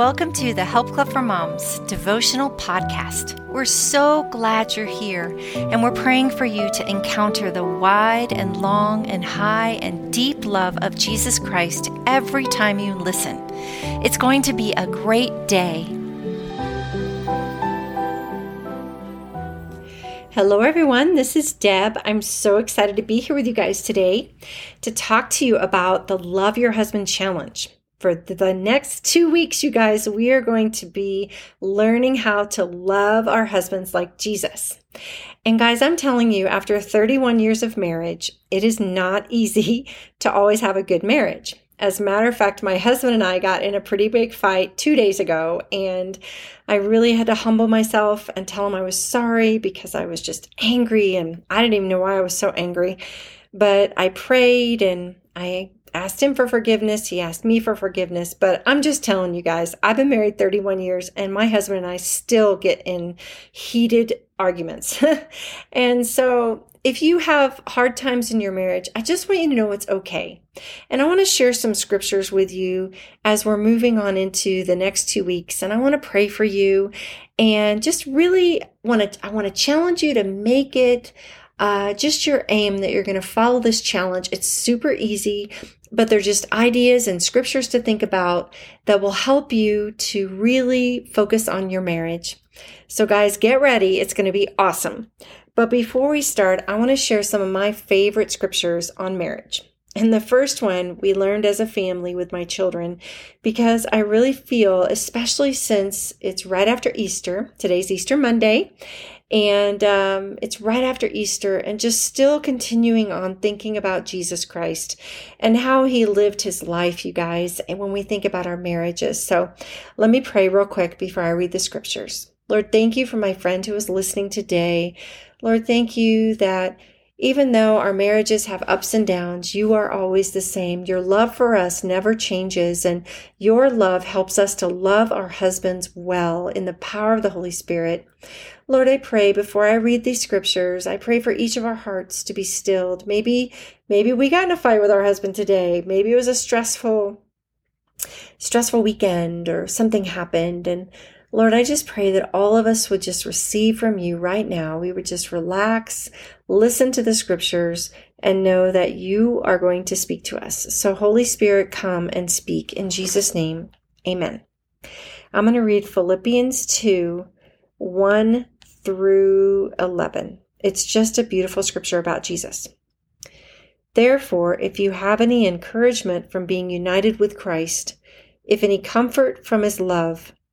welcome to the Help Club for Moms devotional podcast. We're so glad you're here, and we're praying for you to encounter the wide and long and high and deep love of Jesus Christ every time you listen. It's going to be a great day. Hello, everyone. This is Deb. I'm so excited to be here with you guys today to talk to you about the Love Your Husband Challenge for the next two weeks, you guys, we are going to be learning how to love our husbands like Jesus. And guys, I'm telling you, after 31 years of marriage, it is not easy to always have a good marriage. As a matter of fact, my husband and I got in a pretty big fight two days ago, and I really had to humble myself and tell him I was sorry because I was just angry and I didn't even know why I was so angry. But I prayed and I asked him for forgiveness. He asked me for forgiveness. But I'm just telling you guys, I've been married 31 years and my husband and I still get in heated arguments. and so if you have hard times in your marriage, I just want you to know it's okay. And I want to share some scriptures with you as we're moving on into the next two weeks. And I want to pray for you and just really want to, I want to challenge you to make it uh, just your aim that you're going to follow this challenge. It's super easy but they're just ideas and scriptures to think about that will help you to really focus on your marriage. So, guys, get ready. It's going to be awesome. But before we start, I want to share some of my favorite scriptures on marriage. And the first one we learned as a family with my children because I really feel, especially since it's right after Easter, today's Easter Monday, and um, it's right after Easter, and just still continuing on thinking about Jesus Christ and how he lived his life, you guys, and when we think about our marriages. So let me pray real quick before I read the scriptures. Lord, thank you for my friend who is listening today. Lord, thank you that even though our marriages have ups and downs, you are always the same. Your love for us never changes, and your love helps us to love our husbands well in the power of the Holy Spirit. Lord, I pray before I read these scriptures, I pray for each of our hearts to be stilled. Maybe, maybe we got in a fight with our husband today. Maybe it was a stressful, stressful weekend or something happened. And Lord, I just pray that all of us would just receive from you right now. We would just relax, listen to the scriptures, and know that you are going to speak to us. So, Holy Spirit, come and speak. In Jesus' name, amen. I'm going to read Philippians 2 1 through 11. It's just a beautiful scripture about Jesus. Therefore, if you have any encouragement from being united with Christ, if any comfort from his love,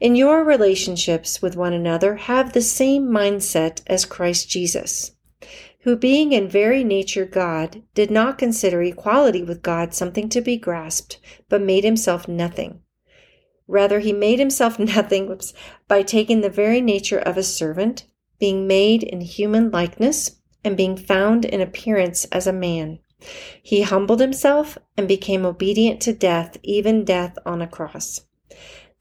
In your relationships with one another, have the same mindset as Christ Jesus, who, being in very nature God, did not consider equality with God something to be grasped, but made himself nothing Rather, he made himself nothing whoops, by taking the very nature of a servant, being made in human likeness, and being found in appearance as a man. He humbled himself and became obedient to death, even death on a cross.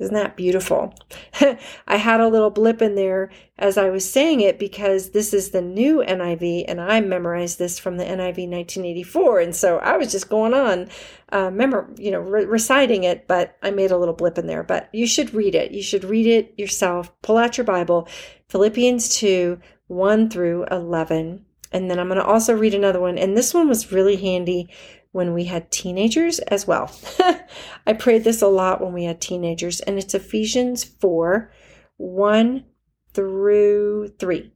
Isn't that beautiful? I had a little blip in there as I was saying it because this is the new NIV and I memorized this from the NIV 1984. And so I was just going on, uh, memor- you know, re- reciting it, but I made a little blip in there. But you should read it. You should read it yourself. Pull out your Bible, Philippians 2 1 through 11. And then I'm going to also read another one. And this one was really handy when we had teenagers as well. I prayed this a lot when we had teenagers, and it's Ephesians 4 1 through 3.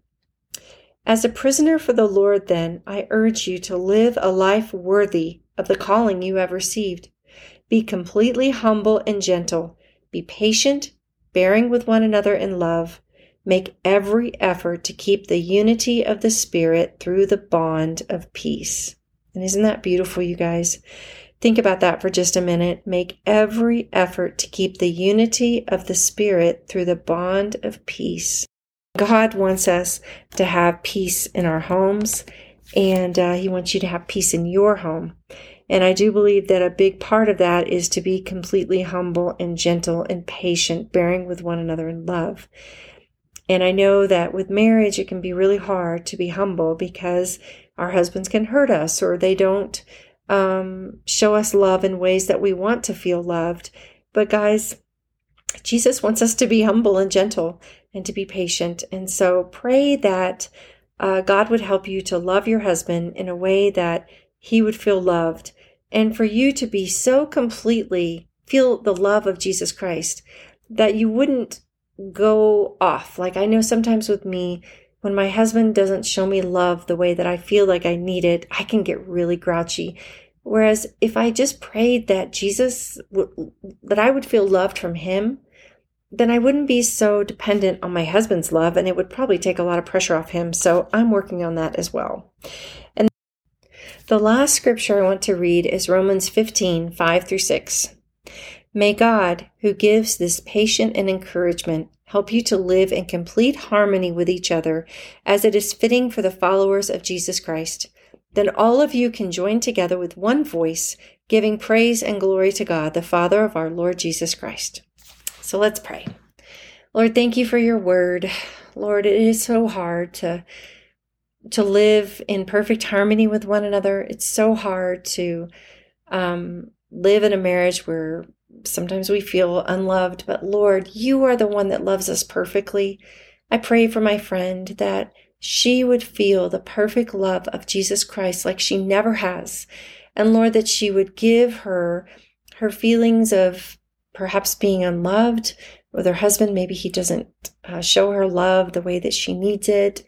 As a prisoner for the Lord, then, I urge you to live a life worthy of the calling you have received. Be completely humble and gentle be patient, bearing with one another in love. Make every effort to keep the unity of the Spirit through the bond of peace. And isn't that beautiful, you guys? Think about that for just a minute. Make every effort to keep the unity of the Spirit through the bond of peace. God wants us to have peace in our homes, and uh, He wants you to have peace in your home. And I do believe that a big part of that is to be completely humble and gentle and patient, bearing with one another in love. And I know that with marriage, it can be really hard to be humble because our husbands can hurt us or they don't um, show us love in ways that we want to feel loved. But guys, Jesus wants us to be humble and gentle and to be patient. And so pray that uh, God would help you to love your husband in a way that he would feel loved and for you to be so completely feel the love of Jesus Christ that you wouldn't go off. Like I know sometimes with me, when my husband doesn't show me love the way that I feel like I need it, I can get really grouchy. Whereas if I just prayed that Jesus, that I would feel loved from him, then I wouldn't be so dependent on my husband's love and it would probably take a lot of pressure off him. So I'm working on that as well. And the last scripture I want to read is Romans 15, 5 through 6. May God, who gives this patient and encouragement, help you to live in complete harmony with each other as it is fitting for the followers of Jesus Christ. Then all of you can join together with one voice, giving praise and glory to God, the Father of our Lord Jesus Christ. So let's pray. Lord, thank you for your word. Lord, it is so hard to to live in perfect harmony with one another. It's so hard to um, live in a marriage where sometimes we feel unloved, but Lord, you are the one that loves us perfectly. I pray for my friend that she would feel the perfect love of Jesus Christ like she never has. And Lord, that she would give her her feelings of perhaps being unloved with her husband. Maybe he doesn't uh, show her love the way that she needs it.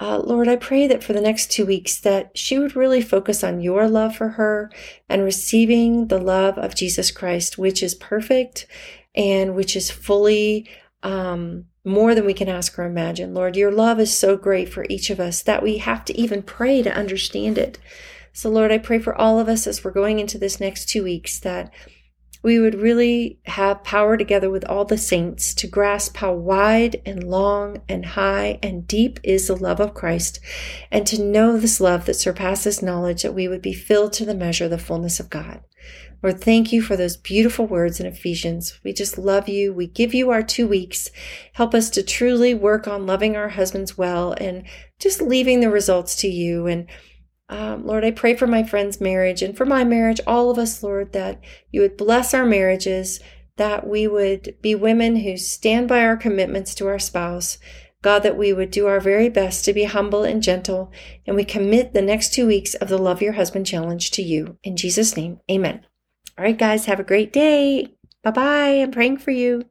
Uh, Lord, I pray that for the next two weeks that she would really focus on your love for her and receiving the love of Jesus Christ, which is perfect and which is fully um, more than we can ask or imagine. Lord, your love is so great for each of us that we have to even pray to understand it. So, Lord, I pray for all of us as we're going into this next two weeks that we would really have power together with all the saints to grasp how wide and long and high and deep is the love of Christ, and to know this love that surpasses knowledge, that we would be filled to the measure of the fullness of God. Lord, thank you for those beautiful words in Ephesians. We just love you. We give you our two weeks. Help us to truly work on loving our husbands well and just leaving the results to you and um, Lord, I pray for my friend's marriage and for my marriage, all of us, Lord, that you would bless our marriages, that we would be women who stand by our commitments to our spouse. God, that we would do our very best to be humble and gentle, and we commit the next two weeks of the Love Your Husband Challenge to you. In Jesus' name, amen. All right, guys, have a great day. Bye bye. I'm praying for you.